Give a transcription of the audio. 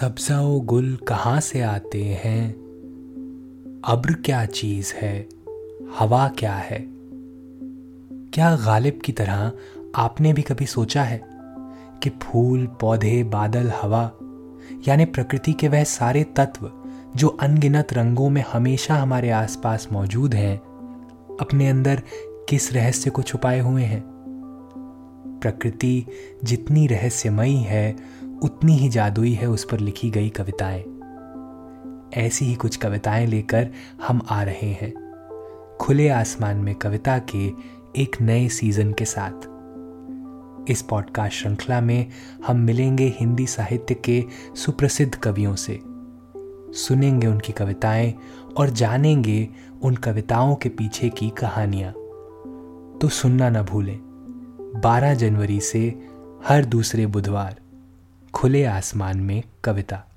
सब्जा व गुल कहाँ से आते हैं? अब्र क्या चीज़ है? हवा क्या है? क्या गालिब की तरह आपने भी कभी सोचा है कि फूल, पौधे, बादल, हवा, यानी प्रकृति के वह सारे तत्व जो अनगिनत रंगों में हमेशा हमारे आसपास मौजूद हैं, अपने अंदर किस रहस्य को छुपाए हुए हैं? प्रकृति जितनी रहस्यमयी है, उतनी ही जादुई है उस पर लिखी गई कविताएँ। ऐसी ही कुछ कविताएँ लेकर हम आ रहे हैं। खुले आसमान में कविता के एक नए सीज़न के साथ। इस पॉडकास्ट श्रृंखला में हम मिलेंगे हिंदी साहित्य के सुप्रसिद्ध कवियों से। सुनेंगे उनकी कविताएँ और जानेंगे उन कविताओं के पीछे की कहानियाँ। तो सुनना न भूलें। 12 जनवरी से हर दूसरे बुधवार खुले आसमान में कविता।